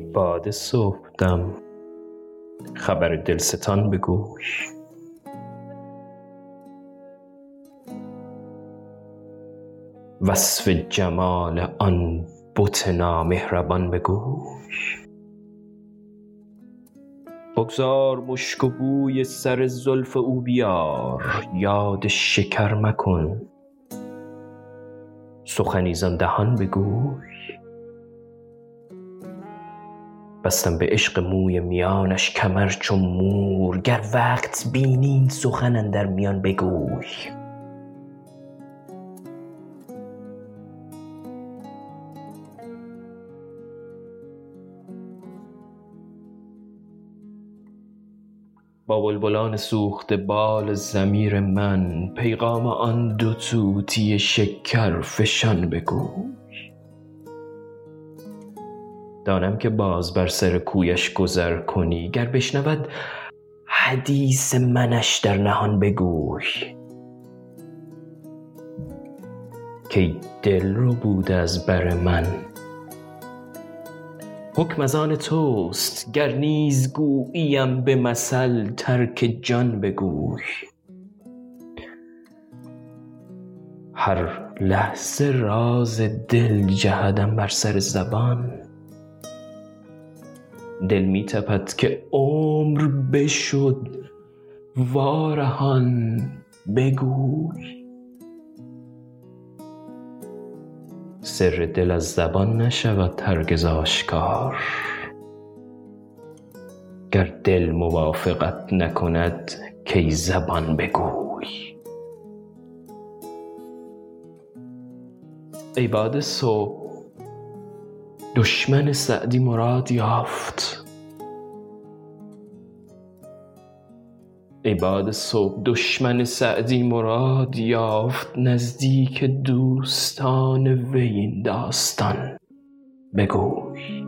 باد صبحدم خبر دلستان به گوش وصف جمال آن بت نامهربان به گوش بگذار مشک و بوی سر زلف او بیار. یاد شکر مکن. سخنی زان دهان به بستم به عشق موی میانش کمر چو مور گر وقت بینی این سخن اندر میان بگوی با بلبلان سوخته بال ضمیر من پیغام آن دو طوطی شکرفشان به گوش دانم که باز بر سر کویش گذر کنی. گر بشنود حدیث منش در نهان به گوی کای دل ربوده از بر من. حکم از آن توست گر نیز گوییم به مثل ترک جان به گوی هر لحظه راز دل جهدم بر سر زبان. دل می تپد که عمر بشد. وارهان بگوی. سر دل از زبان نشود هرگز آشکار. گر دل موافقت نکند کی زبان بگوی. ای باد صبح دشمن سعدی مراد یافت نزدیک دوستان وی این داستان. بگوی.